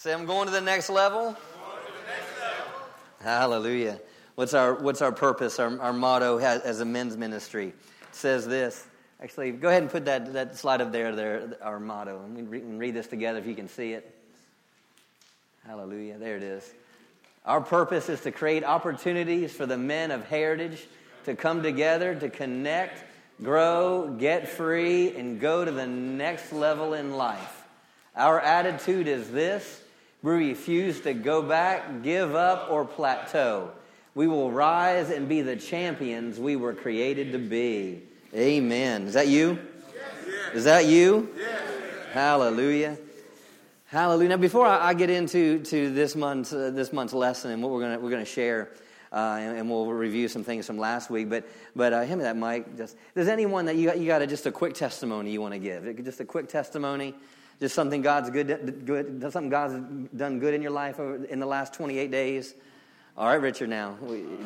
Say, I'm going to the next level. Hallelujah. What's our, what's our purpose, our, our motto as a men's ministry? It says this. Actually, go ahead and put that, that slide up there, there, our motto. And we can read this together if you can see it. Hallelujah. There it is. Our purpose is to create opportunities for the men of heritage to come together, to connect, grow, get free, and go to the next level in life. Our attitude is this we refuse to go back, give up, or plateau. We will rise and be the champions we were created to be. Amen. Is that you? Yes. Is that you? Yes. Hallelujah. Hallelujah. Now, before I, get into to this month's uh, this month's lesson and what we're gonna we're gonna share, uh, and, and, we'll review some things from last week. But but uh, hand me that mic. Just does anyone that you got, you got a, just a quick testimony you want to give? Just a quick testimony just something God's good, good something God's done good in your life in the last 28 days. All right, Richard. Now,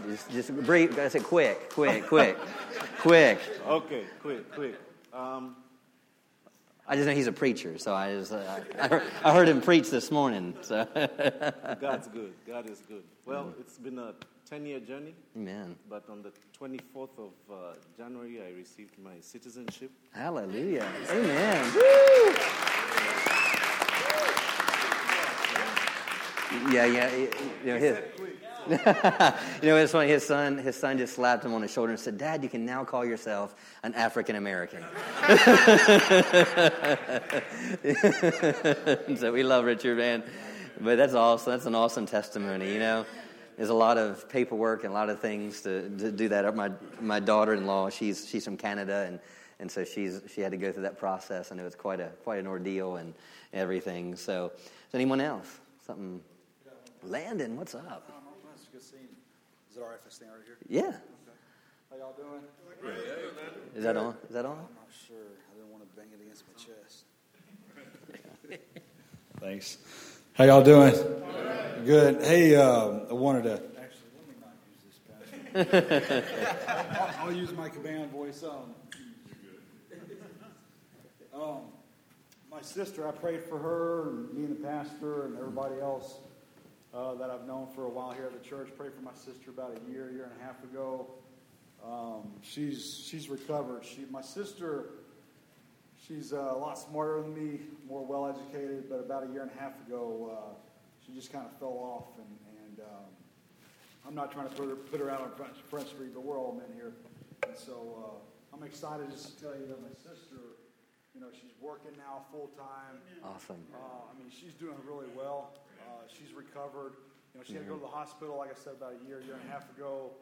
just, just brief. I said quick, quick, quick, quick. Okay, quick, quick. Um, I just know he's a preacher, so I just uh, I, heard, I, heard, him preach this morning. So God's good. God is good. Well, it's been a 10 year journey. Amen. But on the 24th of uh, January, I received my citizenship. Hallelujah. Amen. Woo! Yeah, yeah. You know, his, you know, it's funny. His son, his son just slapped him on the shoulder and said, "Dad, you can now call yourself an African American." so we love Richard, man. But that's awesome. That's an awesome testimony. You know, there's a lot of paperwork and a lot of things to, to do that. My my daughter-in-law, she's she's from Canada, and and so she's she had to go through that process, and it was quite a quite an ordeal and everything. So, is anyone else something? Landon, what's up? good seeing. Is it all right if I stand right here? Yeah. Okay. How y'all doing? Great. Is that on? Is that on? I'm not sure. I didn't want to bang it against my chest. Thanks. How y'all doing? Good. Hey, um, I wanted to. Actually, let me not use this pen. I'll, I'll, use my command voice. Um, um, my sister, I prayed for her, and me and the pastor, and everybody else uh, that I've known for a while here at the church. Prayed for my sister about a year, year and a half ago. Um, she's she's recovered. She, my sister, she's uh, a lot smarter than me, more well educated. But about a year and a half ago, uh, she just kind of fell off, and, and um, I'm not trying to put her, put her out on Front, Front Street, but we're all men here, and so uh, I'm excited just to tell you that my sister. You know, she's working now full time. Awesome. Uh, I mean, she's doing really well. Uh, she's recovered. You know, she had to go to the hospital, like I said, about a year, year and a half ago.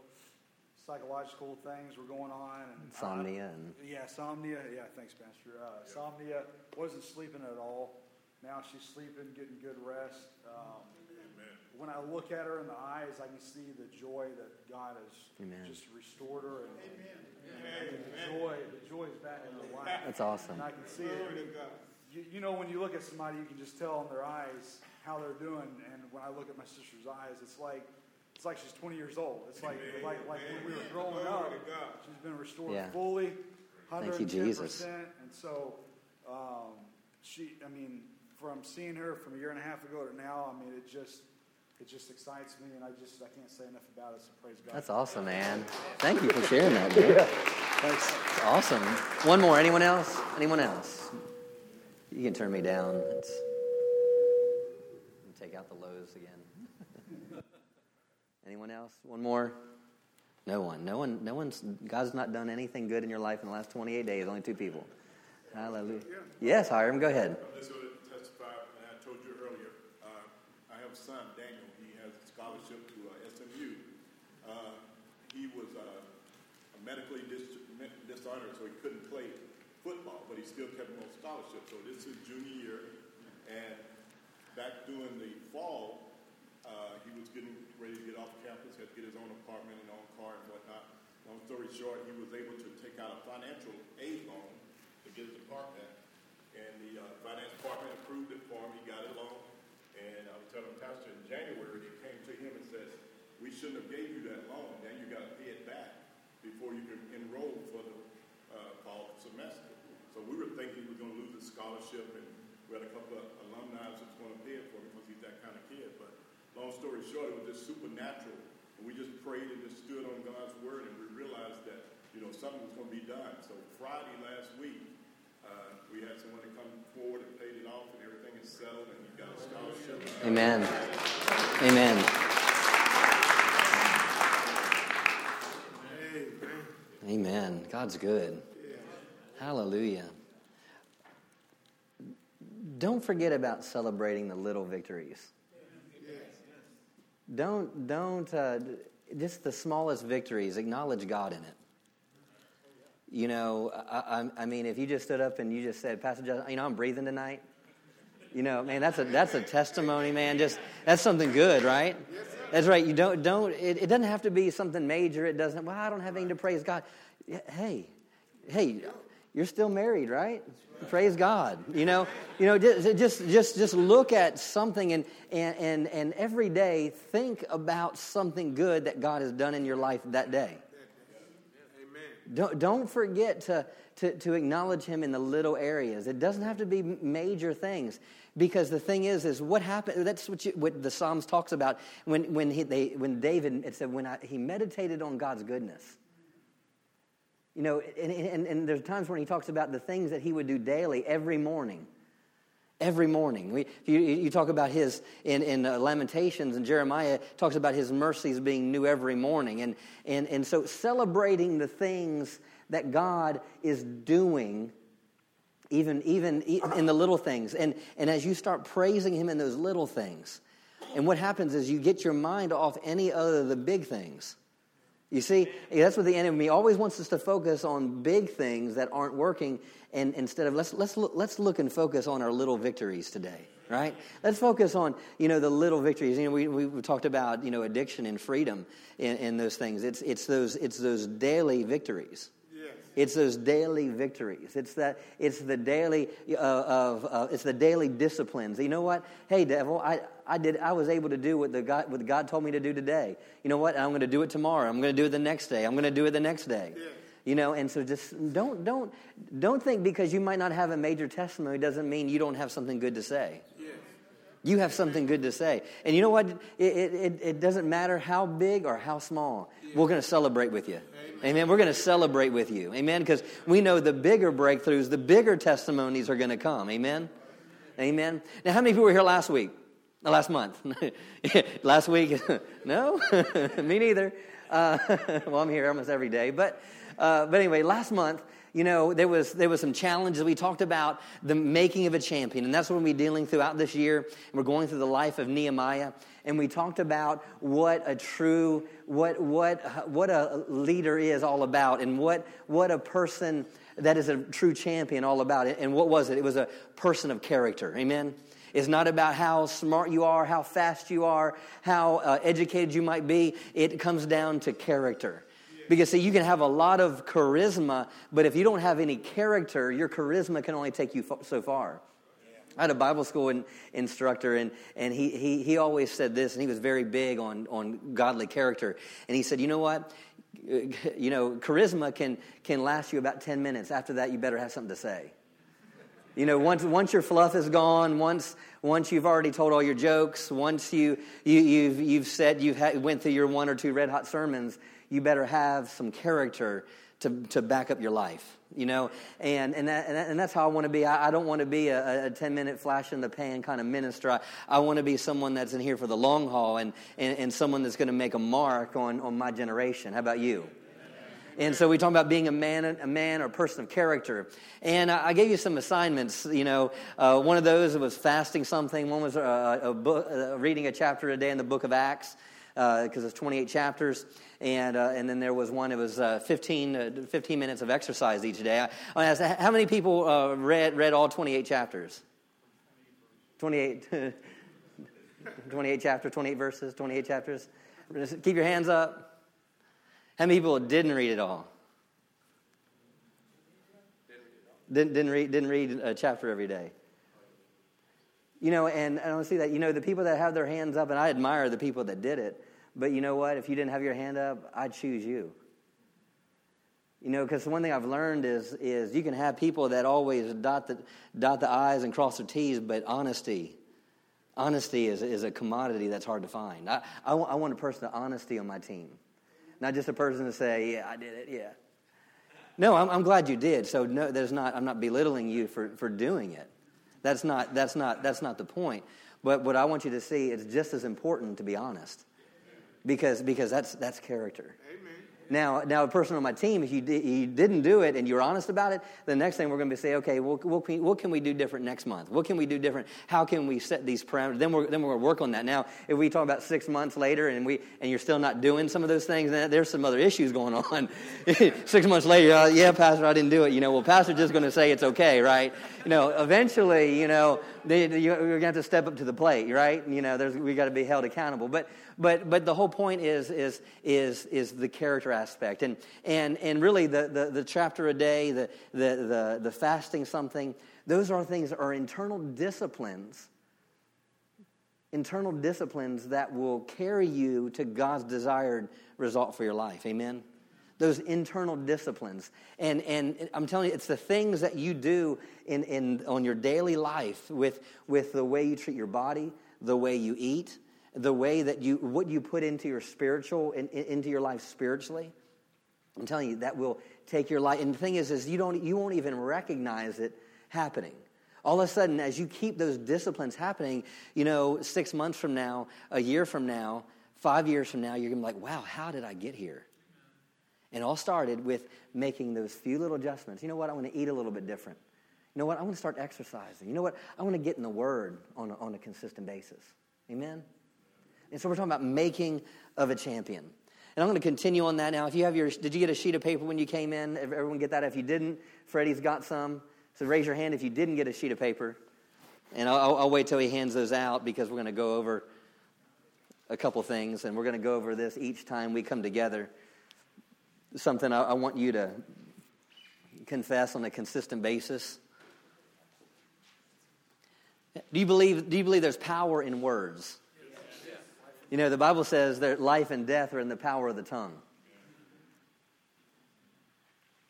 Psychological things were going on. And insomnia. And... Yeah, insomnia. Yeah, thanks, Pastor. Uh, insomnia. Wasn't sleeping at all. Now she's sleeping, getting good rest. Um, when I look at her in the eyes, I can see the joy that God has Amen. just restored her. And, and the joy, the joy is back in her life. That's awesome. And I can see it. You, you know, when you look at somebody, you can just tell in their eyes how they're doing. And when I look at my sister's eyes, it's like it's like she's 20 years old. It's like like like when we were growing up. She's been restored yeah. fully, 110 Thank you, Jesus. And so, um, she, I mean, from seeing her from a year and a half ago to now, I mean, it just it just excites me, and I just I can't say enough about it. So praise God. That's awesome, man. Thank you for sharing that. Man. yeah. Thanks. awesome. One more. Anyone else? Anyone else? You can turn me down. It's take out the lows again. Anyone else? One more? No one. No one. No one's. God's not done anything good in your life in the last 28 days. Only two people. Hallelujah. Yes, Hiram. Go ahead. Go to testify. I told you earlier. Uh, I have a son, Daniel. He has a scholarship to uh, SMU. Uh, he was uh, medically dis- dishonored, so he couldn't play football, but he still kept him on scholarship. So this is junior year, and back during the fall, uh, he was getting ready to get off campus, had to get his own apartment and own car and whatnot. Long story short, he was able to take out a financial aid loan to get his apartment, and the uh, finance department approved it for him. He got it loan, and I was telling Pastor in January, they came to him and said, "We shouldn't have gave you that loan. Now you got to pay it back before you can enroll for the uh, fall semester." So we were thinking he was going to lose his scholarship and we had a couple of alumni who was going to pay it for him because he's that kind of kid. But long story short, it was just supernatural. And we just prayed and just stood on God's word, and we realized that you know something was going to be done. So Friday last week, uh, we had someone to come forward and paid it off, and everything is settled, and he got a scholarship. Amen. Amen. Amen. God's good. Hallelujah. Don't forget about celebrating the little victories. Don't, don't, uh, just the smallest victories, acknowledge God in it. You know, I, I, mean, if you just stood up and you just said, Pastor Justin, you know, I'm breathing tonight. You know, man, that's a, that's a testimony, man. Just, that's something good, right? That's right. You don't, don't, it, it doesn't have to be something major. It doesn't, well, I don't have anything to praise God. Hey, hey, you're still married, right? Praise God. You know, you know, just just just look at something and and and, and every day think about something good that God has done in your life that day. Don't, don't forget to, to, to acknowledge him in the little areas. It doesn't have to be major things. Because the thing is, is what happened, that's what, you, what the Psalms talks about when, when, he, they, when David, it said, when I, he meditated on God's goodness. You know, and, and, and there's times when he talks about the things that he would do daily, every morning. Every morning. We, you, you talk about his, in, in uh, Lamentations and Jeremiah talks about his mercies being new every morning. And, and, and so celebrating the things that God is doing even, even in the little things. And, and as you start praising Him in those little things, and what happens is you get your mind off any other of the big things. You see, that's what the enemy always wants us to focus on big things that aren't working, and instead of let's let's look, let's look and focus on our little victories today, right? Let's focus on you know the little victories. You know, we we talked about you know addiction and freedom and, in those things. It's it's those it's those daily victories. It's those daily victories. It's that. It's the daily uh, of. Uh, it's the daily disciplines. You know what? Hey, devil, I, I did. I was able to do what the God, what God told me to do today. You know what? I'm going to do it tomorrow. I'm going to do it the next day. I'm going to do it the next day. Yeah. You know, and so just don't don't don't think because you might not have a major testimony doesn't mean you don't have something good to say. You have something good to say. And you know what? It, it, it doesn't matter how big or how small. We're going to celebrate with you. Amen. Amen. We're going to celebrate with you. Amen. Because we know the bigger breakthroughs, the bigger testimonies are going to come. Amen. Amen. Now, how many people were here last week? Uh, last month? last week? no? Me neither. Uh, well, I'm here almost every day. But, uh, but anyway, last month, you know, there was, there was some challenges. We talked about the making of a champion, and that's what we'll be dealing throughout this year. We're going through the life of Nehemiah, and we talked about what a true, what, what, what a leader is all about, and what, what a person that is a true champion all about. And what was it? It was a person of character. Amen? It's not about how smart you are, how fast you are, how uh, educated you might be. It comes down to character. Because, see, you can have a lot of charisma, but if you don't have any character, your charisma can only take you so far. I had a Bible school in, instructor, and, and he, he, he always said this, and he was very big on, on godly character. And he said, You know what? You know, charisma can, can last you about 10 minutes. After that, you better have something to say. You know, once, once your fluff is gone, once, once you've already told all your jokes, once you, you, you've, you've said you've had, went through your one or two red hot sermons, you better have some character to, to back up your life, you know? And, and, that, and, that's how I want to be. I, I don't want to be a, a 10 minute flash in the pan kind of minister. I, I want to be someone that's in here for the long haul and, and, and someone that's going to make a mark on, on my generation. How about you? And so we talk about being a man, a man or a person of character. And I gave you some assignments. You know, uh, one of those was fasting something. One was uh, a book, uh, reading a chapter a day in the book of Acts because uh, it's 28 chapters. And, uh, and then there was one, it was uh, 15, uh, 15 minutes of exercise each day. I, I asked, how many people uh, read, read all 28 chapters? 28, 28 chapters, 28 verses, 28 chapters. Keep your hands up. How many people didn't read it all? Didn't, didn't, read, didn't read a chapter every day. You know, and I don't see that. You know, the people that have their hands up, and I admire the people that did it. But you know what? If you didn't have your hand up, I'd choose you. You know, because one thing I've learned is, is you can have people that always dot the, dot the I's and cross the T's, but honesty, Honesty is, is a commodity that's hard to find. I, I, want a person of honesty on my team, not just a person to say, yeah, I did it, yeah. No, I'm, I'm glad you did. So no, there's not, I'm not belittling you for, for doing it. That's not, that's, not, that's not the point. But what I want you to see, it's just as important to be honest because, because that's, that's character. Now, now, a person on my team, if you, di- you didn't do it and you're honest about it, the next thing we're going to be say, okay, well, what, can, what can we do different next month? What can we do different? How can we set these parameters? Then we're, then we're going to work on that. Now, if we talk about six months later and, we, and you're still not doing some of those things, then there's some other issues going on. six months later, uh, yeah, Pastor, I didn't do it. You know, well, Pastor's just going to say it's okay, right? You know, eventually, you know, they, you're going to have to step up to the plate, right? You know, there's, we got to be held accountable. But, but, but the whole point is, is, is, is the character aspect. And, and, and really, the, the, the chapter a day, the, the, the, the fasting something, those are things that are internal disciplines internal disciplines that will carry you to God's desired result for your life. Amen? Those internal disciplines. And, and I'm telling you, it's the things that you do in, in, on your daily life with, with the way you treat your body, the way you eat, the way that you, what you put into your spiritual, in, into your life spiritually. I'm telling you, that will take your life. And the thing is, is you, don't, you won't even recognize it happening. All of a sudden, as you keep those disciplines happening, you know, six months from now, a year from now, five years from now, you're going to be like, wow, how did I get here? And all started with making those few little adjustments. You know what? I want to eat a little bit different. You know what? I want to start exercising. You know what? I want to get in the Word on a, on a consistent basis. Amen? And so we're talking about making of a champion. And I'm going to continue on that now. If you have your, did you get a sheet of paper when you came in? Everyone get that? If you didn't, Freddie's got some. So raise your hand if you didn't get a sheet of paper. And I'll, I'll wait till he hands those out because we're going to go over a couple things. And we're going to go over this each time we come together. Something I, I want you to confess on a consistent basis. Do you believe, do you believe there's power in words? You know, the Bible says that life and death are in the power of the tongue.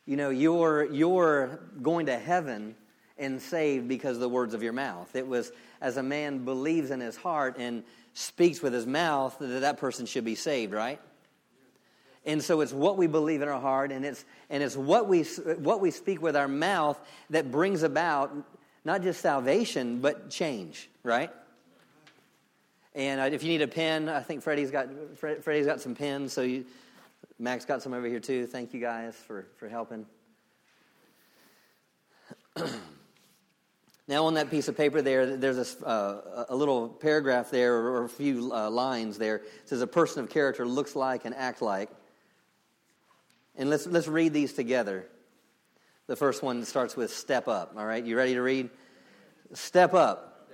You know, you're, you're going to heaven and saved because of the words of your mouth. It was as a man believes in his heart and speaks with his mouth that that person should be saved, right? And so it's what we believe in our heart and it's, and it's what, we, what we speak with our mouth that brings about not just salvation, but change, right? And uh, if you need a pen, I think Freddie's got, Freddie's got some pens. So you, Max got some over here too. Thank you guys for, for helping. now, on that piece of paper there, there's a, uh, a little paragraph there or a few uh, lines there. It says, A person of character looks like and acts like. And let's, let's read these together. The first one starts with step up. All right, you ready to read? Step up.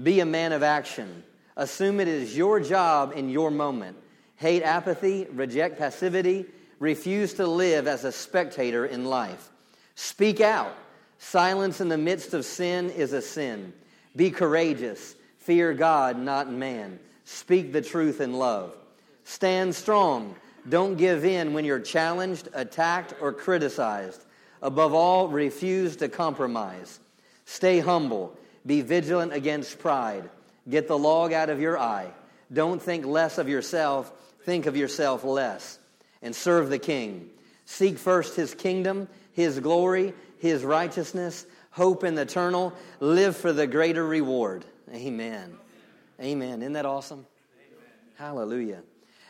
Be a man of action. Assume it is your job in your moment. Hate apathy, reject passivity, refuse to live as a spectator in life. Speak out. Silence in the midst of sin is a sin. Be courageous. Fear God, not man. Speak the truth in love. Stand strong. Don't give in when you're challenged, attacked, or criticized. Above all, refuse to compromise. Stay humble. Be vigilant against pride. Get the log out of your eye. Don't think less of yourself, think of yourself less. And serve the king. Seek first his kingdom, his glory, his righteousness, hope in the eternal. Live for the greater reward. Amen. Amen. Isn't that awesome? Amen. Hallelujah.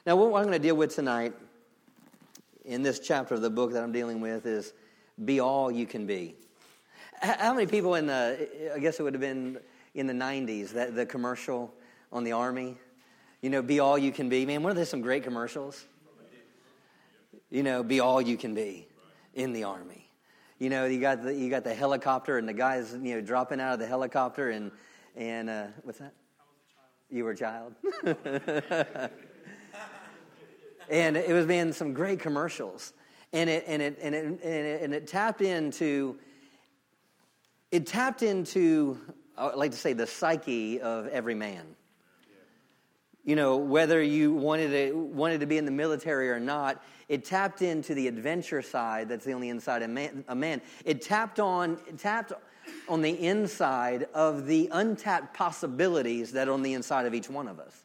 Now, what I'm going to deal with tonight in this chapter of the book that I'm dealing with is be all you can be. How many people in the, I guess it would have been in the 90s, that, the commercial on the Army. You know, be all you can be. Man, weren't there some great commercials? You know, be all you can be in the Army. You know, you got the, you got the helicopter and the guys, you know, dropping out of the helicopter and, and uh, what's that? You were a child. and it was being some great commercials. And it, and it, and it, and it, and it tapped into, it tapped into I like to say, the psyche of every man. You know, whether you wanted to, wanted to be in the military or not, it tapped into the adventure side that's the only inside of man, a man. It tapped on, it tapped on the inside of the untapped possibilities that are on the inside of each one of us.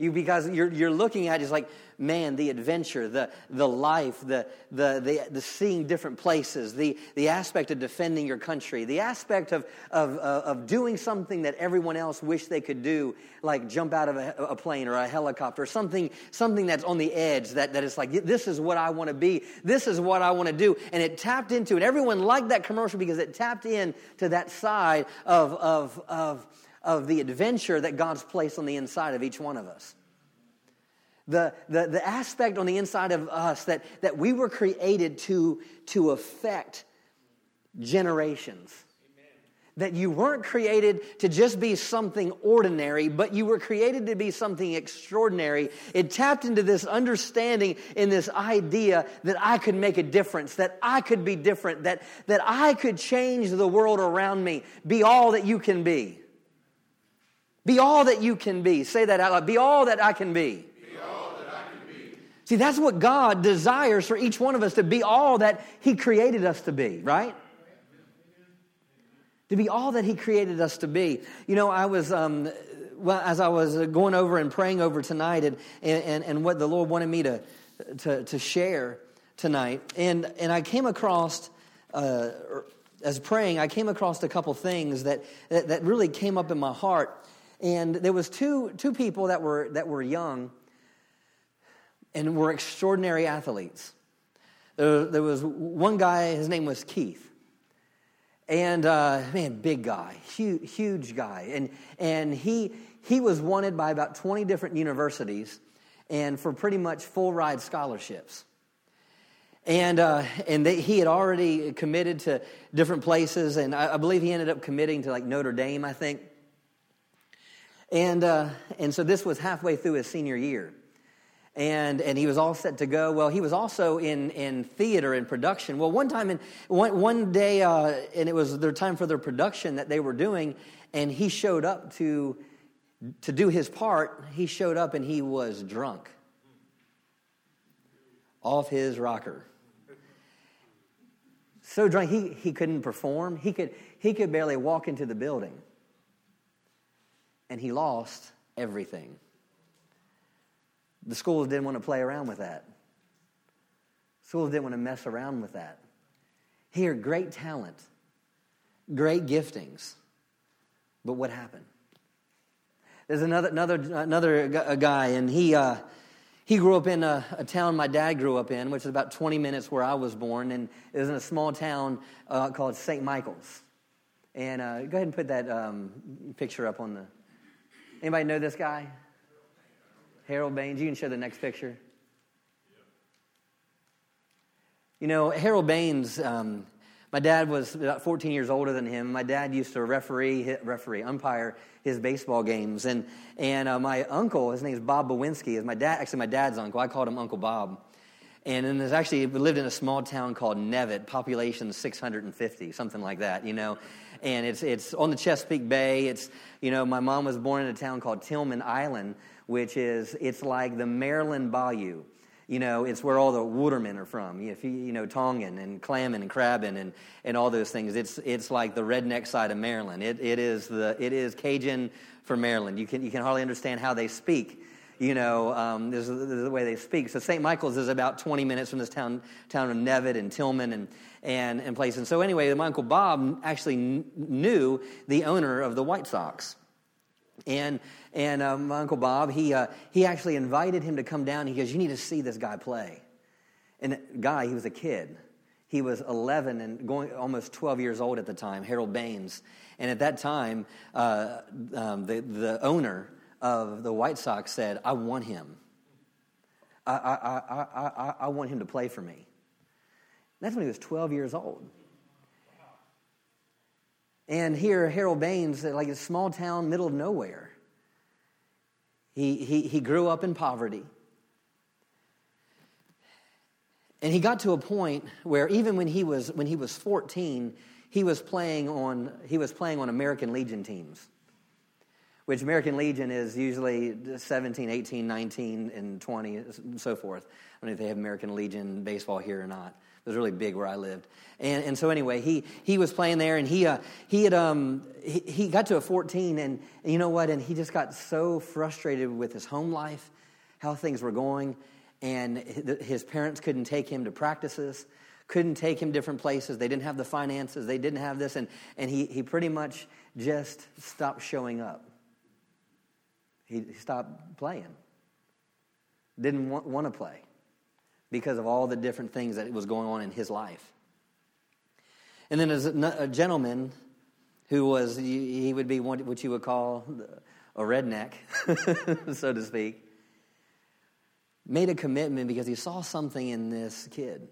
You, because you're, you're looking at it, it's like, man, the adventure, the, the life, the, the, the, the seeing different places, the, the aspect of defending your country, the aspect of, of, of doing something that everyone else wished they could do, like jump out of a, a plane or a helicopter, something, something that's on the edge that, that is like, this is what I want to be, this is what I want to do. And it tapped into, and everyone liked that commercial because it tapped in to that side of, of, of, of the adventure that God's placed on the inside of each one of us. The, the, the aspect on the inside of us that, that we were created to, to affect generations. That you weren't created to just be something ordinary, but you were created to be something extraordinary. It tapped into this understanding in this idea that I could make a difference, that I could be different, that, that I could change the world around me, be all that you can be. Be all that you can be. Say that out loud. Be all that I can be. See, that's what God desires for each one of us to be all that He created us to be, right? To be all that He created us to be. You know, I was, um, well, as I was going over and praying over tonight and, and, and what the Lord wanted me to, to, to share tonight, and, and I came across, uh, as praying, I came across a couple things that, that, that really came up in my heart. And there was two, two people that were, that were young and were extraordinary athletes. There, there was one guy, his name was Keith. And uh, man, big guy, huge, huge guy. And, and he, he was wanted by about 20 different universities and for pretty much full ride scholarships. And, uh, and they, he had already committed to different places, and I, I, believe he ended up committing to like Notre Dame, I think. And, uh, and so this was halfway through his senior year and, and he was all set to go. Well, he was also in, in theater and production. Well, one time, in, one, one day, uh, and it was their time for their production that they were doing, and he showed up to, to do his part. He showed up and he was drunk off his rocker. So drunk, he, he couldn't perform. He could, he could barely walk into the building. And he lost everything. The schools didn't want to play around with that. Schools didn't want to mess around with that. Here, great talent, great giftings. But what happened? There's another, another, another guy, and he, uh, he grew up in a, a, town my dad grew up in, which is about 20 minutes where I was born, and it was in a small town uh, called St. Michaels. And uh, go ahead and put that um, picture up on the. Anybody know this guy? Harold Baines. You can show the next picture. You know, Harold Baines, um, my dad was about 14 years older than him. My dad used to referee, referee, umpire his baseball games. And, and uh, my uncle, his name is Bob Bawinski, is my dad, actually my dad's uncle. I called him Uncle Bob. And then there's actually, we lived in a small town called Neavitt, population 650, something like that, you know. And it's, it's on the Chesapeake Bay. It's, you know, my mom was born in a town called Tilghman Island, which is, it's like the Maryland Bayou. You know, it's where all the watermen are from. You, you know, tonging and clamming and crabbing and, and all those things. It's, it's like the redneck side of Maryland. It, it, is the, it is Cajun for Maryland. You can, you can hardly understand how they speak. You know, um, this, is, this is the way they speak. So St. Michaels is about 20 minutes from this town, town of Neavitt and Tilghman and, and, and place. And so anyway, my Uncle Bob actually knew the owner of the White Sox. And, and uh, my Uncle Bob, he, uh, he actually invited him to come down. He goes, You need to see this guy play. And guy, he was a kid. He was 11 and going almost 12 years old at the time, Harold Baines. And at that time, uh, um, the, the owner of the White Sox said, I want him. I, I, I, I, I want him to play for me. That's when he was 12 years old. And here, Harold Baines, like a small town, middle of nowhere. He, he, he grew up in poverty. And he got to a point where even when he was, when he was 14, he was, playing on, he was playing on American Legion teams, which American Legion is usually 17, 18, 19, and 20, and so forth. I don't know if they have American Legion baseball here or not. It was really big where I lived. And, and so anyway, he, he was playing there and he, uh, he had, um, he, he got to a 14 and, and you know what? And he just got so frustrated with his home life, how things were going. And his parents couldn't take him to practices, couldn't take him different places. They didn't have the finances. They didn't have this. And, and he, he pretty much just stopped showing up. He, stopped playing. Didn't want, want to play because of all the different things that was going on in his life. And then there's a gentleman who was, he would be what you would call a redneck, so to speak, made a commitment because he saw something in this kid.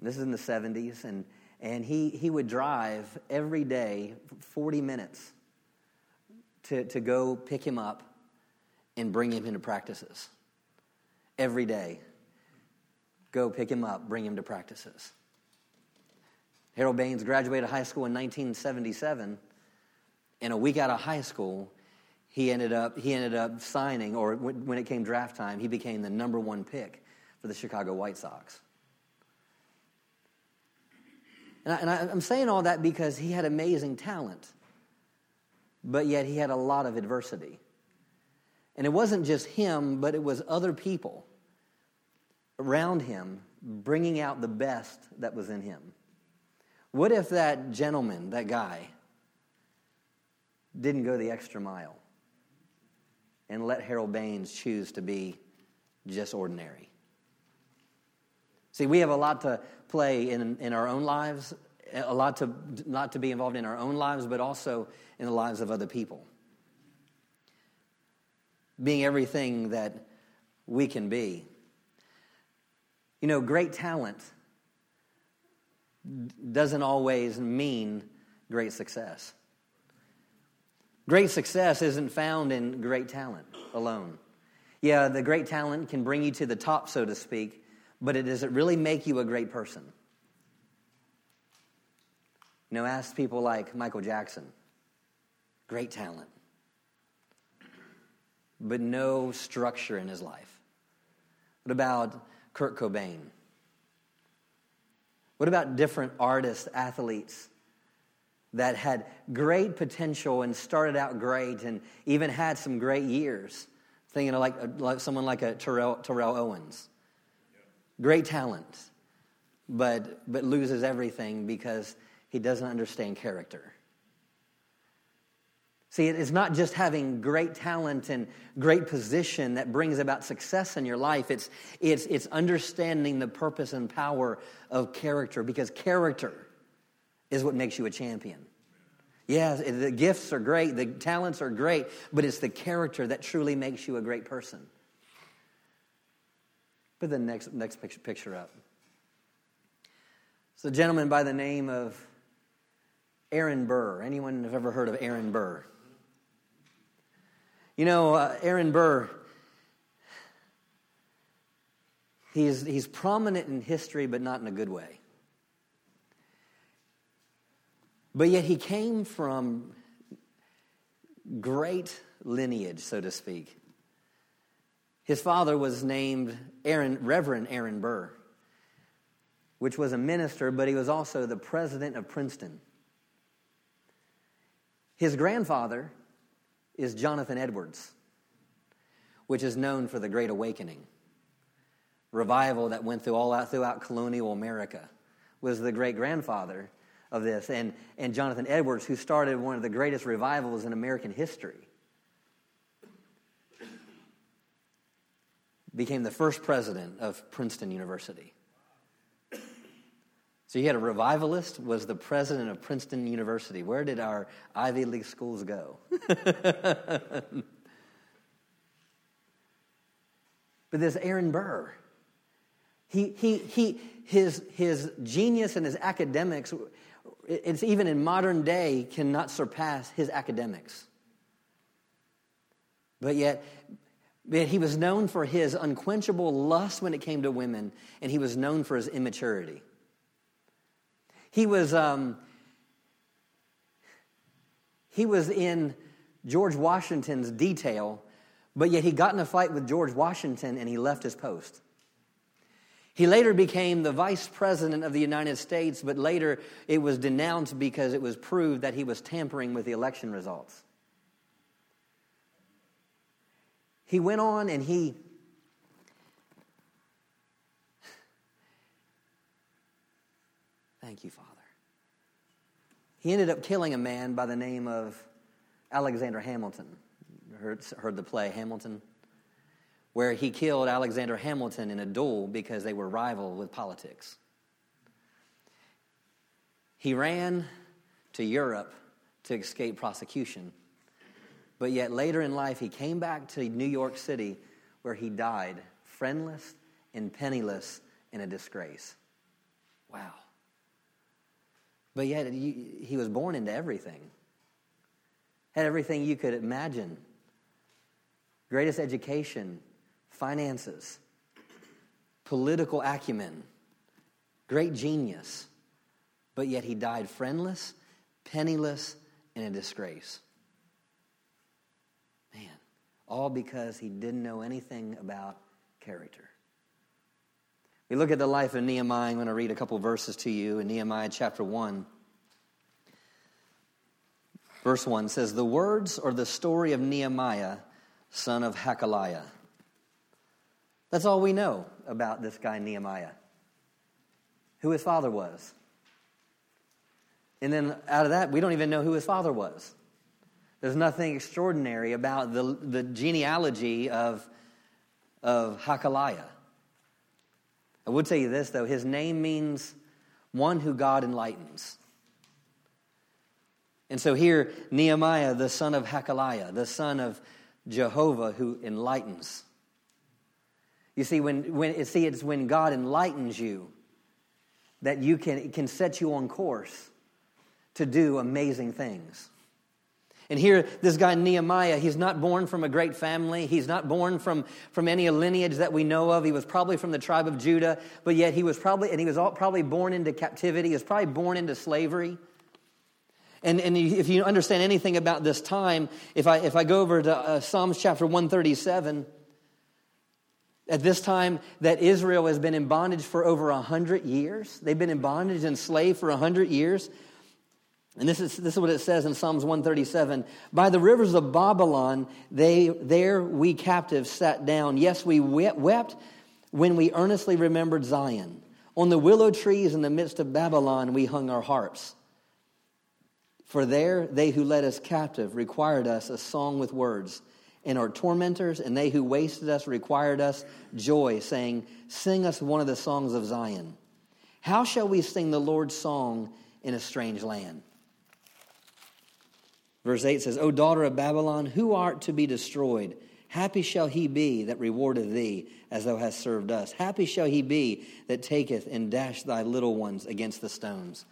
This is in the 70s, and, and he, he would drive every day 40 minutes to, to go pick him up and bring him into practices. Every day. Go pick him up, bring him to practices. Harold Baines graduated high school in 1977. And a week out of high school, he ended up, he ended up signing, or when it came draft time, he became the number one pick for the Chicago White Sox. And, I, I'm saying all that because he had amazing talent, but yet he had a lot of adversity. And it wasn't just him, but it was other people around him bringing out the best that was in him. What if that gentleman, that guy, didn't go the extra mile and let Harold Baines choose to be just ordinary? See, we have a lot to play in, in our own lives, a lot to not to be involved in our own lives, but also in the lives of other people. Being everything that we can be. You know, great talent doesn't always mean great success. Great success isn't found in great talent alone. Yeah, the great talent can bring you to the top, so to speak, but it doesn't really make you a great person? You know, ask people like Michael Jackson. Great talent, but no structure in his life. What about Kurt Cobain? What about different artists, athletes that had great potential and started out great and even had some great years? Thinking of like, uh, like someone like a Terrell, Terrell Owens. Great talent, but, but loses everything because he doesn't understand character. See, it's not just having great talent and great position that brings about success in your life. It's, it's, it's understanding the purpose and power of character because character is what makes you a champion. Yeah, the gifts are great, the talents are great, but it's the character that truly makes you a great person. Put the next, next picture, picture up. It's a gentleman by the name of Aaron Burr. Anyone have ever heard of Aaron Burr? You know, uh, Aaron Burr, he's, he's prominent in history, but not in a good way. But yet he came from great lineage, so to speak. His father was named Aaron, Reverend Aaron Burr, which was a minister, but he was also the president of Princeton. His grandfather is Jonathan Edwards, which is known for the Great Awakening. Revival that went through all out throughout colonial America was the great grandfather of this. And, and Jonathan Edwards, who started one of the greatest revivals in American history, became the first president of Princeton University. So you had a revivalist was the president of Princeton University. Where did our Ivy League schools go? but this Aaron Burr, he, he, he, his, his genius and his academics, it's even in modern day, cannot surpass his academics. But yet, he was known for his unquenchable lust when it came to women, and he was known for his immaturity. He was, um, he was in George Washington's detail, but yet he got in a fight with George Washington and he left his post. He later became the vice president of the United States, but later it was denounced because it was proved that he was tampering with the election results. He went on and he Thank you, Father. He ended up killing a man by the name of Alexander Hamilton. Heard, heard the play Hamilton? where he killed Alexander Hamilton in a duel because they were rival with politics. He ran to Europe to escape prosecution. But yet later in life, he came back to New York City where he died, friendless and penniless in a disgrace. Wow. But yet, he was born into everything, had everything you could imagine greatest education, finances, political acumen, great genius, but yet he died friendless, penniless, and in disgrace. Man, all because he didn't know anything about character. We look at the life of Nehemiah. I'm going to read a couple verses to you in Nehemiah chapter 1. Verse 1 says, The words or the story of Nehemiah, son of Hakaliah. That's all we know about this guy, Nehemiah, who his father was. And then out of that, we don't even know who his father was. There's nothing extraordinary about the, the genealogy of, of Hakaliah. I would tell you this, though his name means one who God enlightens. And so here, Nehemiah, the son of Hakaliah, the son of Jehovah, who enlightens. You see, when, when, see, it's when God enlightens you that you can, can set you on course to do amazing things. And here, this guy Nehemiah, he's not born from a great family. He's not born from, from any lineage that we know of. He was probably from the tribe of Judah, but yet he was probably, and he was all, probably born into captivity. He was probably born into slavery. And, and if you understand anything about this time, if I, if I go over to uh, Psalms chapter 137, at this time that Israel has been in bondage for over a hundred years. They've been in bondage and slave for a hundred years. And this is, this is what it says in Psalms 137. By the rivers of Babylon, they, there we captives sat down. Yes, we wept when we earnestly remembered Zion. On the willow trees in the midst of Babylon, we hung our harps. For there, they who led us captive required us a song with words and our tormentors, and they who wasted us required us joy, saying, Sing us one of the songs of Zion. How shall we sing the Lord's song in a strange land? Verse 8 says, O daughter of Babylon, who art to be destroyed? Happy shall he be that rewardeth thee as thou hast served us. Happy shall he be that taketh and dash thy little ones against the stones.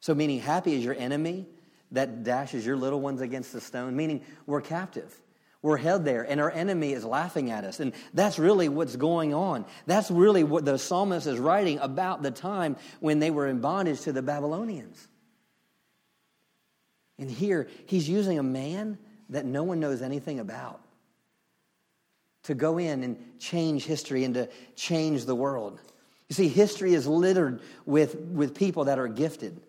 So, meaning, happy is your enemy that dashes your little ones against the stone, meaning we're captive. We're held there, and our enemy is laughing at us. And that's really what's going on. That's really what the psalmist is writing about the time when they were in bondage to the Babylonians. And here, he's using a man that no one knows anything about to go in and change history and to change the world. You see, history is littered with, with people that are gifted,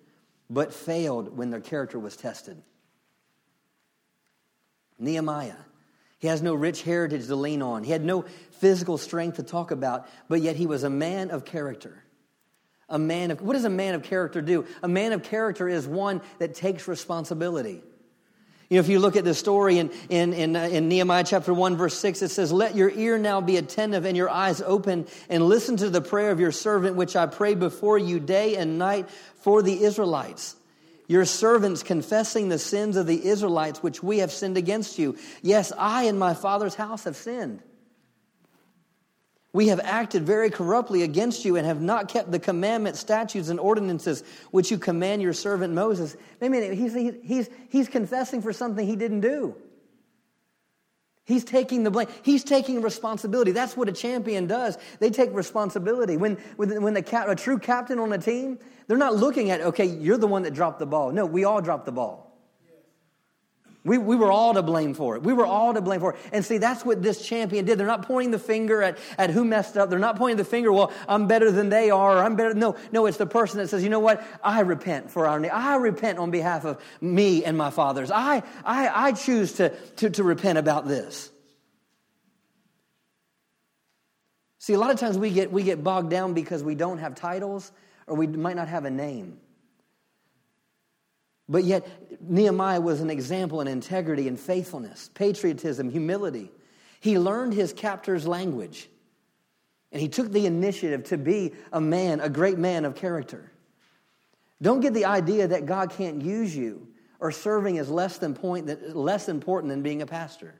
but failed when their character was tested. Nehemiah he has no rich heritage to lean on. He had no physical strength to talk about, but yet he was a man of character. A man of, what does a man of character do? A man of character is one that takes responsibility. You know, if you look at the story in, in, in, uh, in, Nehemiah chapter 1, verse 6, it says, Let your ear now be attentive and your eyes open, and listen to the prayer of your servant, which I pray before you day and night for the Israelites your servants confessing the sins of the Israelites which we have sinned against you. Yes, I and my father's house have sinned. We have acted very corruptly against you and have not kept the commandments, statutes, and ordinances which you command your servant Moses. I mean, he's, he's, he's confessing for something he didn't do. He's taking the blame. He's taking responsibility. That's what a champion does. They take responsibility. When, when the cap, a true captain on a team, they're not looking at, okay, you're the one that dropped the ball. No, we all dropped the ball. We, we were all to blame for it. We were all to blame for it. And see, that's what this champion did. They're not pointing the finger at, at who messed up. They're not pointing the finger, well, I'm better than they are, or I'm better. No, no, it's the person that says, you know what? I repent for our name. I repent on behalf of me and my fathers. I, I, I choose to, to, to repent about this. See, a lot of times we get, we get bogged down because we don't have titles or we might not have a name. But yet, Nehemiah was an example in integrity and faithfulness, patriotism, humility. He learned his captor's language, and he took the initiative to be a man, a great man of character. Don't get the idea that God can't use you or serving is less, than point, less important than being a pastor.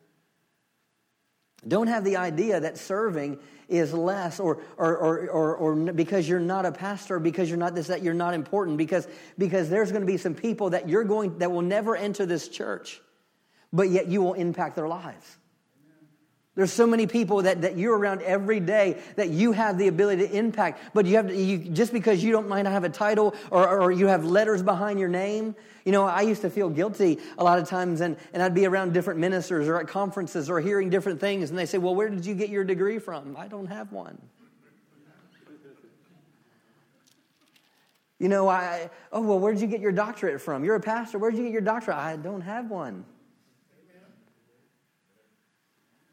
Don't have the idea that serving is less or, or, or, or, or because you're not a pastor, because you're not this, that you're not important, because, because there's going to be some people that you're going, that will never enter this church, but yet you will impact their lives. There's so many people that, that you're around every day that you have the ability to impact, but you have to, you, just because you don't not have a title or, or you have letters behind your name. You know, I used to feel guilty a lot of times, and, and I'd be around different ministers or at conferences or hearing different things, and they say, Well, where did you get your degree from? I don't have one. You know, I, oh, well, where did you get your doctorate from? You're a pastor. Where did you get your doctorate? I don't have one.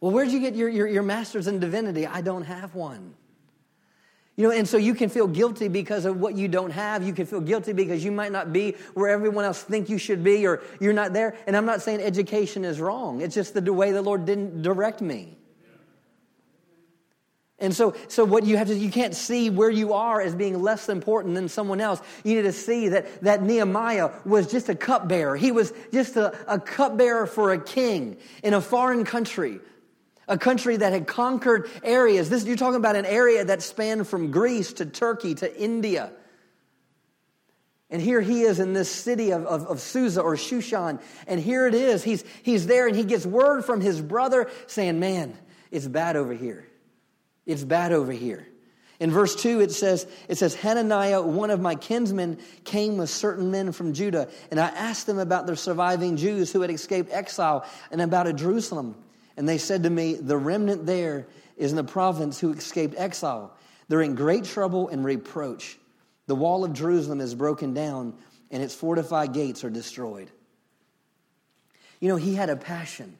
Well, where'd you get your, your, your master's in divinity? I don't have one. You know, and so you can feel guilty because of what you don't have. You can feel guilty because you might not be where everyone else think you should be or you're not there. And I'm not saying education is wrong. It's just the way the Lord didn't direct me. And so, so what you have to, you can't see where you are as being less important than someone else. You need to see that, that Nehemiah was just a cupbearer. He was just a, a cupbearer for a king in a foreign country a country that had conquered areas. This, you're talking about an area that spanned from Greece to Turkey to India. And here he is in this city of, of, of Susa or Shushan. And here it is. He's, he's there and he gets word from his brother saying, Man, it's bad over here. It's bad over here. In verse 2, it says, it says, Hananiah, one of my kinsmen, came with certain men from Judah, and I asked them about the surviving Jews who had escaped exile and about a Jerusalem. And they said to me, The remnant there is in the province who escaped exile. They're in great trouble and reproach. The wall of Jerusalem is broken down, and its fortified gates are destroyed. You know, he had a passion.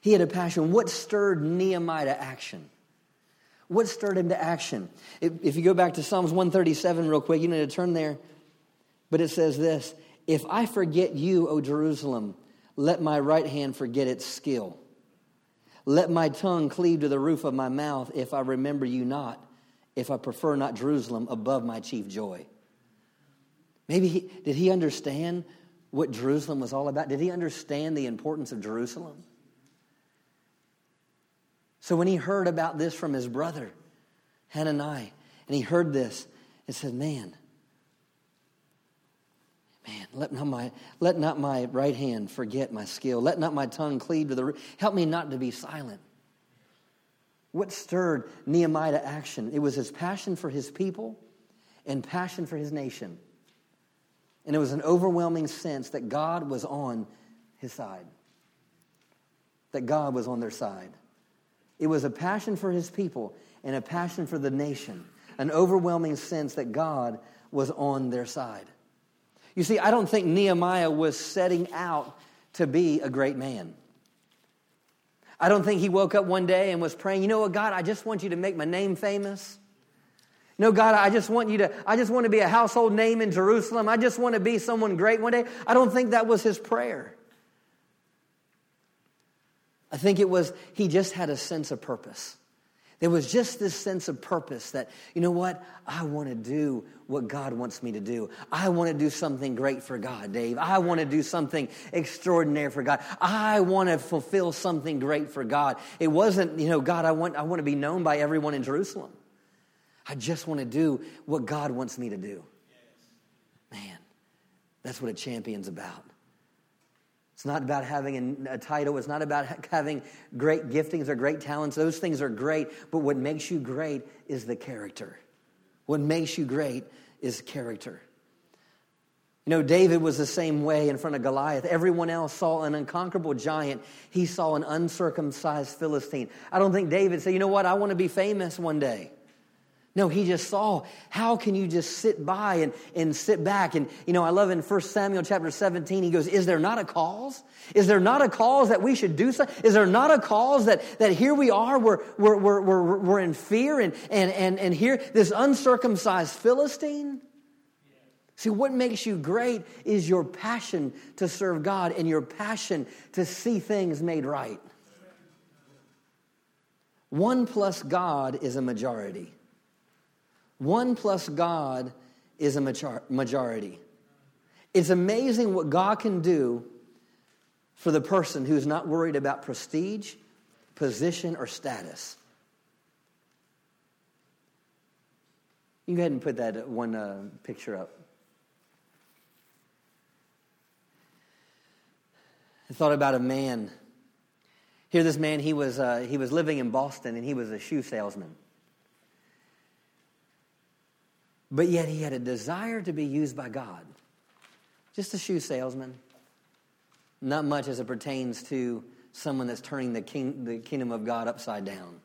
He had a passion. What stirred Nehemiah to action? What stirred him to action? If, if you go back to Psalms 137 real quick, you need to turn there. But it says this If I forget you, O Jerusalem, let my right hand forget its skill. Let my tongue cleave to the roof of my mouth if I remember you not, if I prefer not Jerusalem above my chief joy. Maybe he, did he understand what Jerusalem was all about? Did he understand the importance of Jerusalem? So when he heard about this from his brother, Hananiah, and he heard this, and said, Man, Man, let not, my, let not my right hand forget my skill. Let not my tongue cleave to the. Help me not to be silent. What stirred Nehemiah to action? It was his passion for his people and passion for his nation. And it was an overwhelming sense that God was on his side, that God was on their side. It was a passion for his people and a passion for the nation, an overwhelming sense that God was on their side. You see, I don't think Nehemiah was setting out to be a great man. I don't think he woke up one day and was praying, you know what, God, I just want you to make my name famous. No, God, I just want you to, I just want to be a household name in Jerusalem. I just want to be someone great one day. I don't think that was his prayer. I think it was, he just had a sense of purpose. There was just this sense of purpose that, you know what? I want to do what God wants me to do. I want to do something great for God, Dave. I want to do something extraordinary for God. I want to fulfill something great for God. It wasn't, you know, God, I want, I want to be known by everyone in Jerusalem. I just want to do what God wants me to do. Man, that's what a champion's about. It's not about having a, title. It's not about having great giftings or great talents. Those things are great, but what makes you great is the character. What makes you great is character. You know, David was the same way in front of Goliath. Everyone else saw an unconquerable giant. He saw an uncircumcised Philistine. I don't think David said, you know what, I want to be famous one day. No, he just saw how can you just sit by and, and sit back. And, you know, I love in 1 Samuel chapter 17, he goes, Is there not a cause? Is there not a cause that we should do so? Is there not a cause that, that here we are, we're, we're, we're, we're in fear, and, and, and, and here, this uncircumcised Philistine? See, what makes you great is your passion to serve God and your passion to see things made right. One plus God is a majority. One plus God is a majority. It's amazing what God can do for the person who's not worried about prestige, position, or status. You can go ahead and put that one uh, picture up. I thought about a man. Here, this man, he was, uh, he was living in Boston and he was a shoe salesman. But yet he had a desire to be used by God. Just a shoe salesman. Not much as it pertains to someone that's turning the, king, the kingdom of God upside down.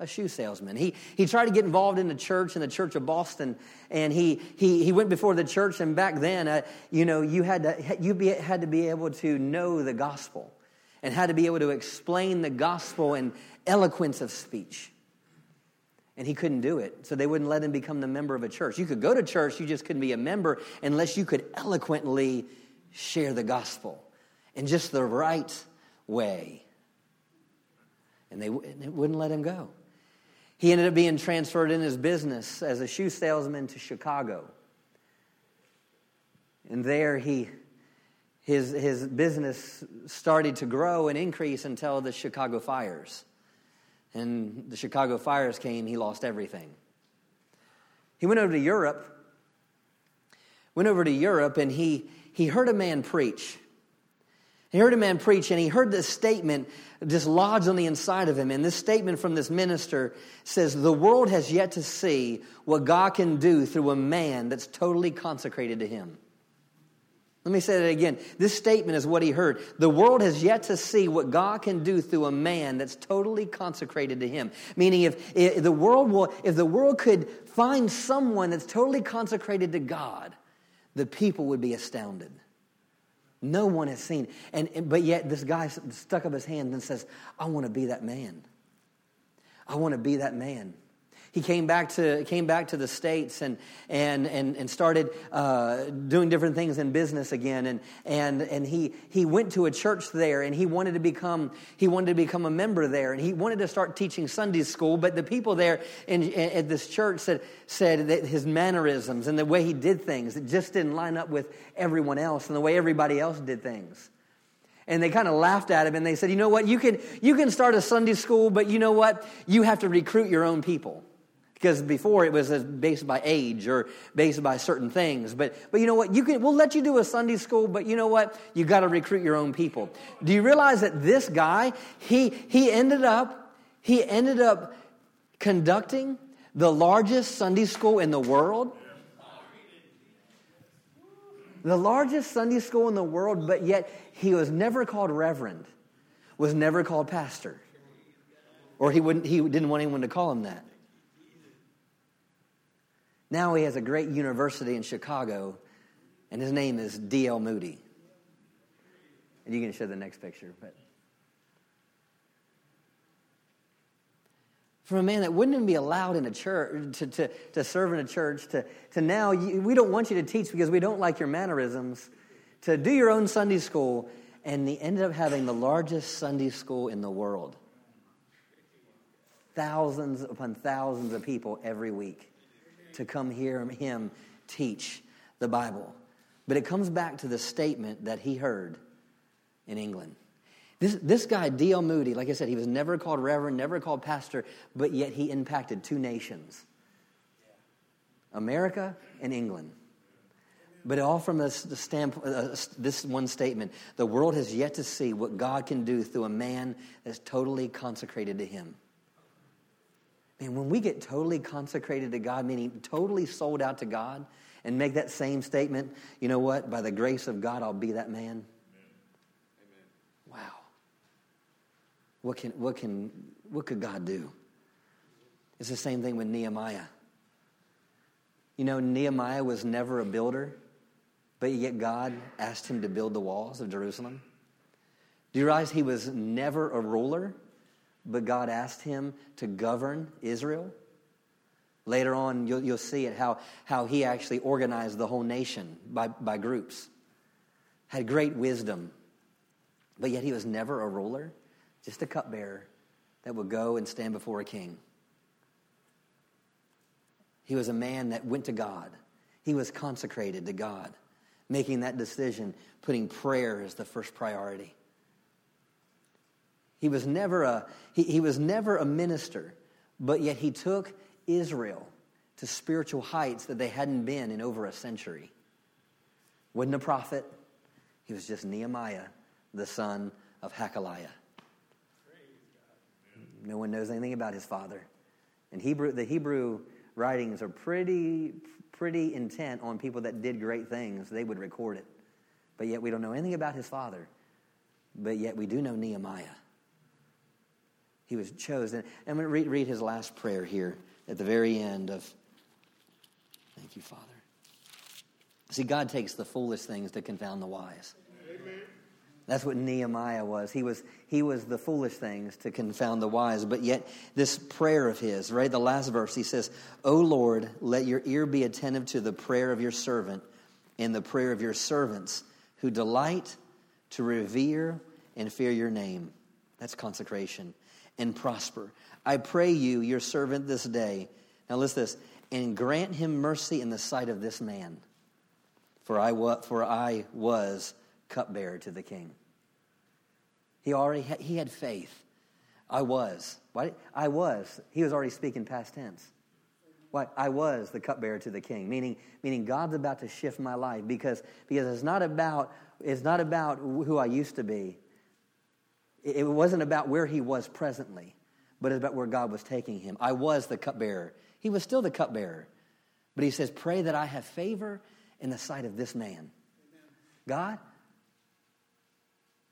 A shoe salesman. He, he tried to get involved in the church, in the church of Boston, and he, he, he went before the church. And back then, uh, you know, you, had to, you be, had to be able to know the gospel and had to be able to explain the gospel in eloquence of speech and he couldn't do it. So they wouldn't let him become the member of a church. You could go to church, you just couldn't be a member unless you could eloquently share the gospel in just the right way. And they, they wouldn't let him go. He ended up being transferred in his business as a shoe salesman to Chicago. And there he his, his business started to grow and increase until the Chicago fires and the Chicago fires came, he lost everything. He went over to Europe, went over to Europe, and he, he heard a man preach. He heard a man preach, and he heard this statement just lodged on the inside of him. And this statement from this minister says, The world has yet to see what God can do through a man that's totally consecrated to him. Let me say that again. This statement is what he heard. The world has yet to see what God can do through a man that's totally consecrated to him. Meaning if, if the world will, if the world could find someone that's totally consecrated to God, the people would be astounded. No one has seen. And, and but yet this guy stuck up his hand and says, I want to be that man. I want to be that man he came back to, came back to the States and, and, and, and started uh, doing different things in business again. And, and, and he, he went to a church there and he wanted, to become, he wanted to become a member there. And he wanted to start teaching Sunday school. But the people there in, in, at this church said, said that his mannerisms and the way he did things, it just didn't line up with everyone else and the way everybody else did things and they kind of laughed at him and they said you know what you can you can start a sunday school but you know what you have to recruit your own people because before it was based by age or based by certain things. But, but you know what? You can, we'll let you do a Sunday school, but you know what? You got to recruit your own people. Do you realize that this guy, he, he ended up, he ended up conducting the largest Sunday school in the world? The largest Sunday school in the world, but yet he was never called reverend, was never called pastor. Or he, wouldn't, he didn't want anyone to call him that. Now he has a great university in Chicago, and his name is D.L. Moody. And you can show the next picture. But from a man that wouldn't even be allowed in a church to, to, to serve in a church to, to now you, we don't want you to teach because we don't like your mannerisms to do your own sunday school and he ended up having the largest sunday school in the world thousands upon thousands of people every week to come hear him teach the Bible. But it comes back to the statement that he heard in England. This, this guy, D.L. Moody, like I said, he was never called reverend, never called pastor, but yet he impacted two nations America and England. But all from this, the standpoint, uh, this one statement the world has yet to see what God can do through a man that's totally consecrated to him. Man, when we get totally consecrated to God, meaning totally sold out to God, and make that same statement, you know what? By the grace of God, I'll be that man. Amen. Wow. What can what can what could God do? It's the same thing with Nehemiah. You know, Nehemiah was never a builder, but yet God asked him to build the walls of Jerusalem. Do you realize he was never a ruler, but God asked him to govern Israel? Later on, you'll, you'll see it how, how he actually organized the whole nation by, by groups. Had great wisdom, but yet he was never a ruler, just a cupbearer that would go and stand before a king. He was a man that went to God. He was consecrated to God, making that decision, putting prayer as the first priority. He was never a, he, he was never a minister, but yet he took Israel to spiritual heights that they hadn't been in over a century. Wasn't a prophet, he was just Nehemiah, the son of Hakaliah. No one knows anything about his father. And Hebrew, the Hebrew writings are pretty, pretty intent on people that did great things. They would record it. But yet we don't know anything about his father. But yet we do know Nehemiah. He was chosen. I'm going to read, read his last prayer here at the very end of. Thank you, Father. See, God takes the foolish things to confound the wise. Amen. That's what Nehemiah was. He was he was the foolish things to confound the wise. But yet this prayer of his, right? The last verse, he says, "O Lord, let your ear be attentive to the prayer of your servant and the prayer of your servants who delight to revere and fear your name." That's consecration and prosper. I pray you, your servant, this day. Now listen this, and grant him mercy in the sight of this man. For I, wa- for I was cupbearer to the king. He already had, he had faith. I was. Why? I was. He was already speaking past tense. Why? I was the cupbearer to the king. Meaning, meaning God's about to shift my life because, because it's not about it's not about who I used to be. It wasn't about where he was presently, but it's about where God was taking him. I was the cupbearer. He was still the cupbearer. But he says, Pray that I have favor in the sight of this man. Amen. God,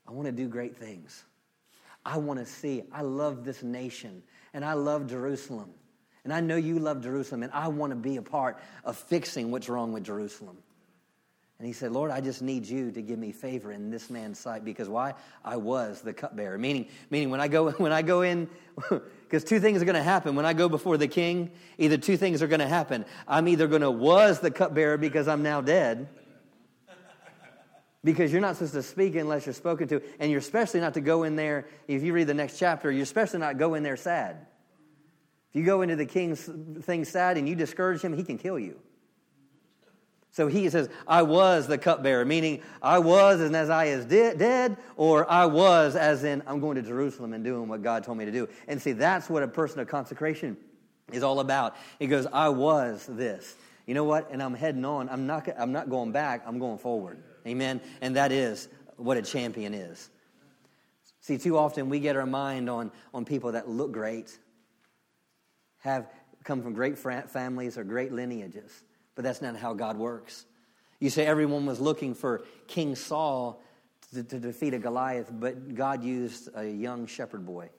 I want to do great things. I want to see. I love this nation, and I love Jerusalem. And I know you love Jerusalem, and I want to be a part of fixing what's wrong with Jerusalem. And he said, Lord, I just need you to give me favor in this man's sight because why? I was the cupbearer. Meaning, meaning when I go when I go in, because two things are going to happen when I go before the king. Either two things are going to happen. I'm either going to was the cupbearer because I'm now dead. Because you're not supposed to speak unless you're spoken to, and you're especially not to go in there. If you read the next chapter, you're especially not go in there sad. If you go into the king's thing sad and you discourage him, he can kill you. So he says, I was the cupbearer, meaning I was as I is de- dead, or I was as in I'm going to Jerusalem and doing what God told me to do. And see, that's what a person of consecration is all about. He goes, I was this. You know what? And I'm heading on. I'm not, I'm not going back, I'm going forward. Amen. And that is what a champion is. See, too often we get our mind on, on people that look great, have come from great families or great lineages. But that's not how God works. You say everyone was looking for King Saul to, to defeat a Goliath, but God used a young shepherd boy.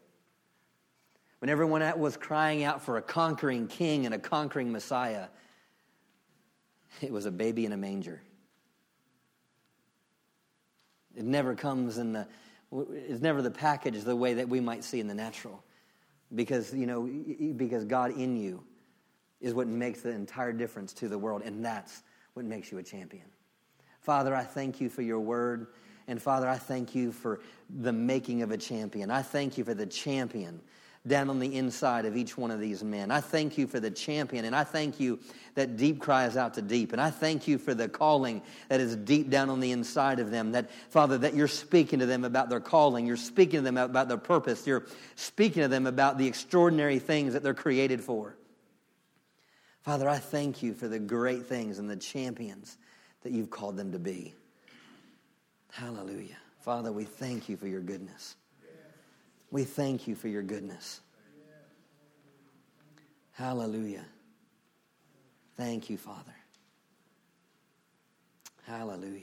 When everyone was crying out for a conquering king and a conquering Messiah, it was a baby in a manger. It never comes in the, it's never the package the way that we might see in the natural. Because, you know, because God in you is what makes the entire difference to the world, and that's what makes you a champion. Father, I thank you for your word. And Father, I thank you for the making of a champion. I thank you for the champion down on the inside of each one of these men. I thank you for the champion, and I thank you that deep cries out to deep. And I thank you for the calling that is deep down on the inside of them. That, Father, that you're speaking to them about their calling. You're speaking to them about their purpose. You're speaking to them about the extraordinary things that they're created for. Father, I thank you for the great things and the champions that you've called them to be. Hallelujah. Father, we thank you for your goodness. We thank you for your goodness. Hallelujah. Thank you, Father. Hallelujah.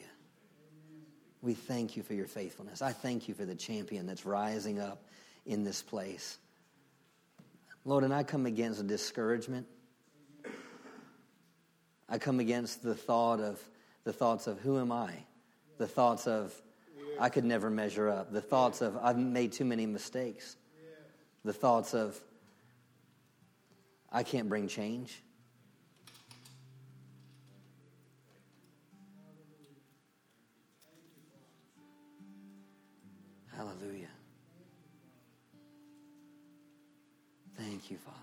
We thank you for your faithfulness. I thank you for the champion that's rising up in this place. Lord, and I come against discouragement. I come against the thought of the thoughts of who am I? The thoughts of I could never measure up. The thoughts of I've made too many mistakes. The thoughts of I can't bring change. Hallelujah. Thank you, Father.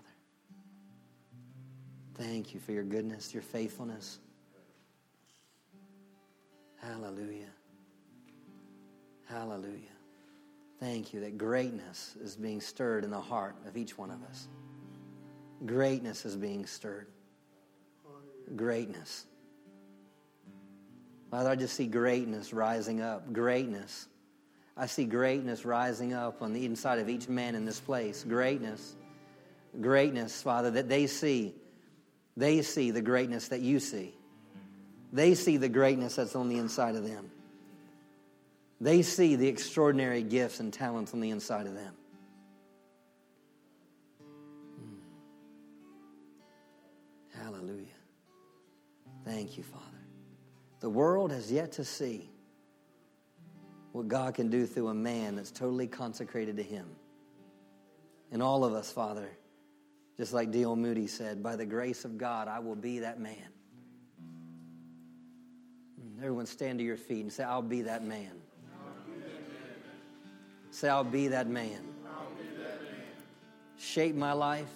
Thank you for your goodness, your faithfulness. Hallelujah. Hallelujah. Thank you that greatness is being stirred in the heart of each one of us. Greatness is being stirred. Greatness. Father, I just see greatness rising up. Greatness. I see greatness rising up on the inside of each man in this place. Greatness. Greatness, Father, that they see. They see the greatness that you see. They see the greatness that's on the inside of them. They see the extraordinary gifts and talents on the inside of them. Hmm. Hallelujah. Thank you, Father. The world has yet to see what God can do through a man that's totally consecrated to Him. And all of us, Father, just like D.L. Moody said, by the grace of God, I will be that man. Everyone stand to your feet and say, I'll be that man. Say, I'll be that man. Shape my life.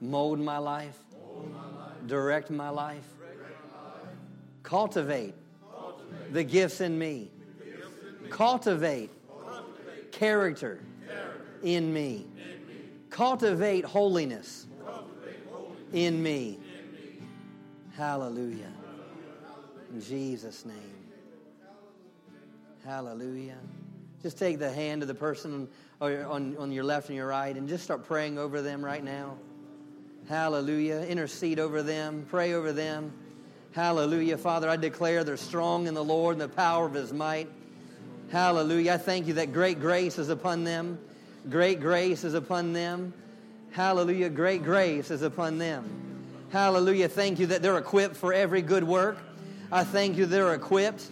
Mold my life. Direct my life. Cultivate the gifts in me. Cultivate character in me. Cultivate holiness in me. Hallelujah. In Jesus' name. Hallelujah. Just take the hand of the person on, on your left and your right and just start praying over them right now. Hallelujah. Intercede over them. Pray over them. Hallelujah. Father, I declare they're strong in the Lord and the power of his might. Hallelujah. I thank you that great grace is upon them. Great grace is upon them. Hallelujah. Great grace is upon them. Hallelujah. Thank you that they're equipped for every good work. I thank you they're equipped.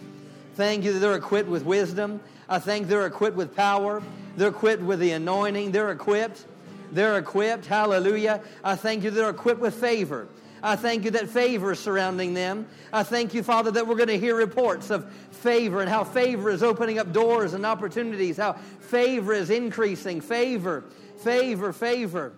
Thank you that they're equipped with wisdom. I think they're equipped with power. They're equipped with the anointing. They're equipped. They're equipped. Hallelujah. I thank you they're equipped with favor. I thank you that favor is surrounding them. I thank you, Father, that we're going to hear reports of favor and how favor is opening up doors and opportunities, how favor is increasing. Favor, favor, favor.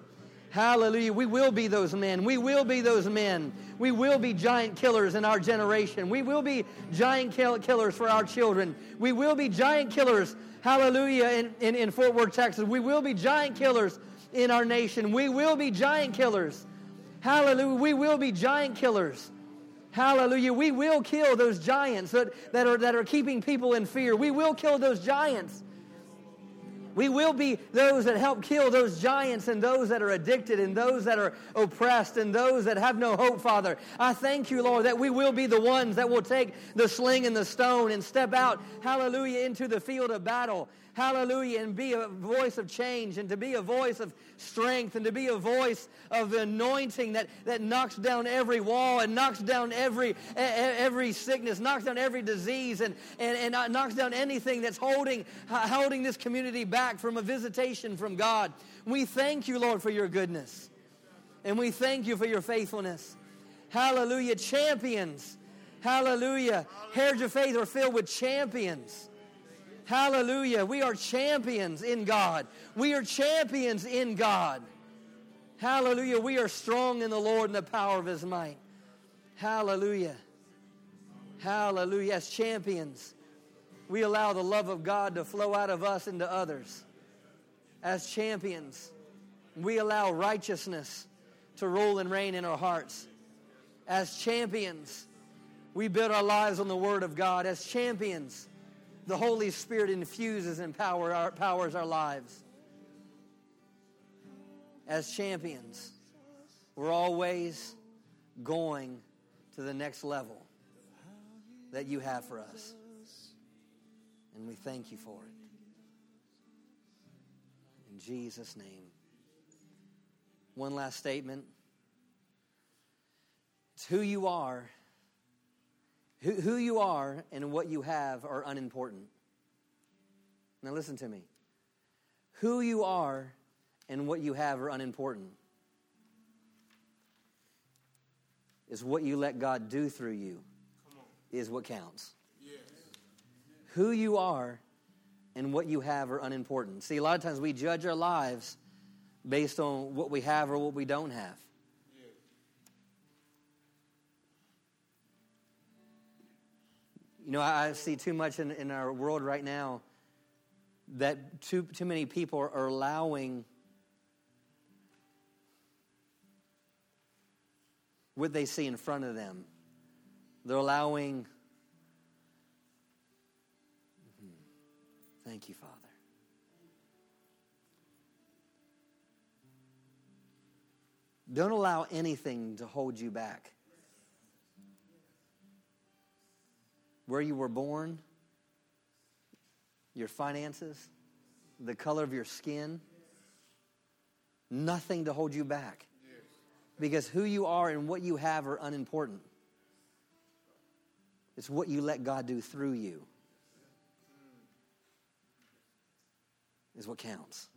Hallelujah. We will be those men. We will be those men. We will be giant killers in our generation. We will be giant kill- killers for our children. We will be giant killers, hallelujah, in, in, in Fort Worth, Texas. We will be giant killers in our nation. We will be giant killers. Hallelujah. We will be giant killers. Hallelujah. We will kill those giants that, that, are, that are keeping people in fear. We will kill those giants. We will be those that help kill those giants and those that are addicted and those that are oppressed and those that have no hope, Father. I thank you, Lord, that we will be the ones that will take the sling and the stone and step out, hallelujah, into the field of battle hallelujah, and be a voice of change and to be a voice of strength and to be a voice of the anointing that, that knocks down every wall and knocks down every, every sickness, knocks down every disease and, and, and uh, knocks down anything that's holding, holding this community back from a visitation from God. We thank you, Lord, for your goodness. And we thank you for your faithfulness. Hallelujah. Champions. Hallelujah. Heritage of Faith are filled with champions. Hallelujah. We are champions in God. We are champions in God. Hallelujah. We are strong in the Lord and the power of his might. Hallelujah. Hallelujah. As champions, we allow the love of God to flow out of us into others. As champions, we allow righteousness to rule and reign in our hearts. As champions, we build our lives on the Word of God. As champions, the Holy Spirit infuses and power our, powers our lives. As champions, we're always going to the next level. that you have for us. And we thank you for it. In Jesus' name. One last statement. It's who you are. Who, who you are and what you have are unimportant. Now, listen to me. Who you are and what you have are unimportant. Is what you let God do through you is what counts. Yes. Who you are and what you have are unimportant. See, a lot of times we judge our lives based on what we have or what we don't have. You know, I see too much in, in our world right now that too, too many people are allowing what they see in front of them. They're allowing. Hmm, thank you, Father. Don't allow anything to hold you back. Where you were born, your finances, the color of your skin, nothing to hold you back. Because who you are and what you have are unimportant. It's what you let God do through you is what counts.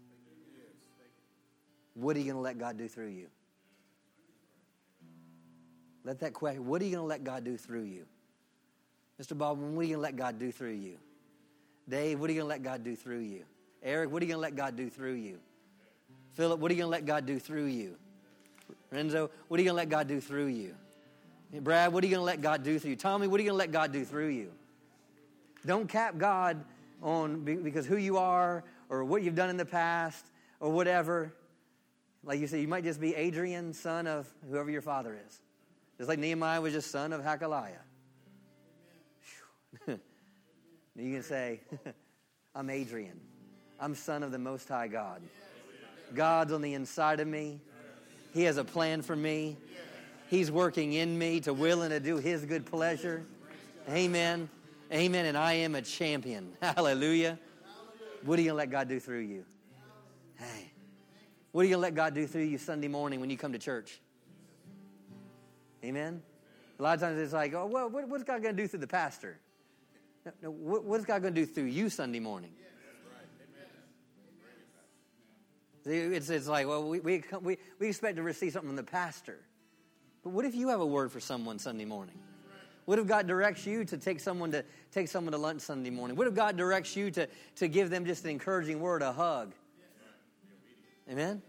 What are you going to let God do through you? Let that question, what are you going to let God do through you? Mr. Baldwin, what are you going to let God do through you? Dave, what are you going to let God do through you? Eric, what are you going to let God do through you? Philip, what are you going to let God do through you? Renzo, what are you going to let God do through you? Brad, what are you going to let God do through you? Tommy, what are you going to let God do through you? Don't cap God on because who you are or what you've done in the past or whatever. Like you said, you might just be Adrian, son of whoever your father is. Just like Nehemiah was just son of Hakaliah. you can say, I'm Adrian. I'm son of the Most High God. God's on the inside of me. He has a plan for me. He's working in me to will and to do His good pleasure. Amen. Amen. And I am a champion. Hallelujah. What are you going to let God do through you? Hey. What are you going to let God do through you Sunday morning when you come to church? Amen. A lot of times it's like, oh, well, what's God going to do through the pastor? No, no, what's God going to do through you Sunday morning? It's, it's like, well, we, we, we, we expect to receive something from the pastor. But what if you have a word for someone Sunday morning? What if God directs you to take someone to take someone to lunch Sunday morning? What if God directs you to, to give them just an encouraging word, a hug? Amen?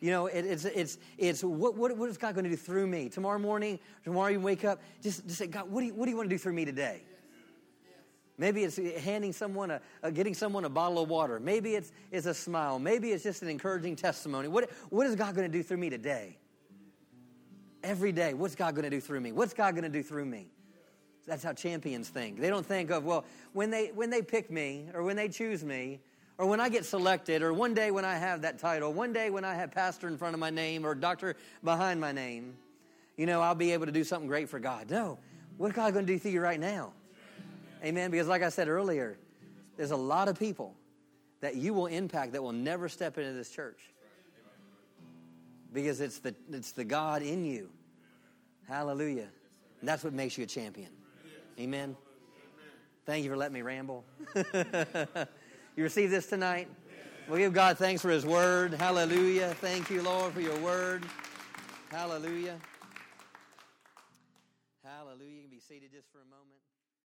You know, it, it's, it's, it's what, what, what is God going to do through me? Tomorrow morning, tomorrow you wake up, just, just say, God, what do, you, what do you want to do through me today? Maybe it's handing someone a, a, getting someone a bottle of water. Maybe it's, it's a smile. Maybe it's just an encouraging testimony. What, what is God going to do through me today? Every day, what's God going to do through me? What's God going to do through me? That's how champions think. They don't think of, well, when they, when they pick me or when they choose me or when I get selected or one day when I have that title, one day when I have pastor in front of my name or doctor behind my name, you know, I'll be able to do something great for God. No. What's God going to do through you right now? Amen. Because, like I said earlier, there's a lot of people that you will impact that will never step into this church because it's the, it's the God in you. Hallelujah. And that's what makes you a champion. Amen. Thank you for letting me ramble. you receive this tonight? We'll give God thanks for His word. Hallelujah. Thank you, Lord, for your word. Hallelujah. Hallelujah. You can be seated just for a moment.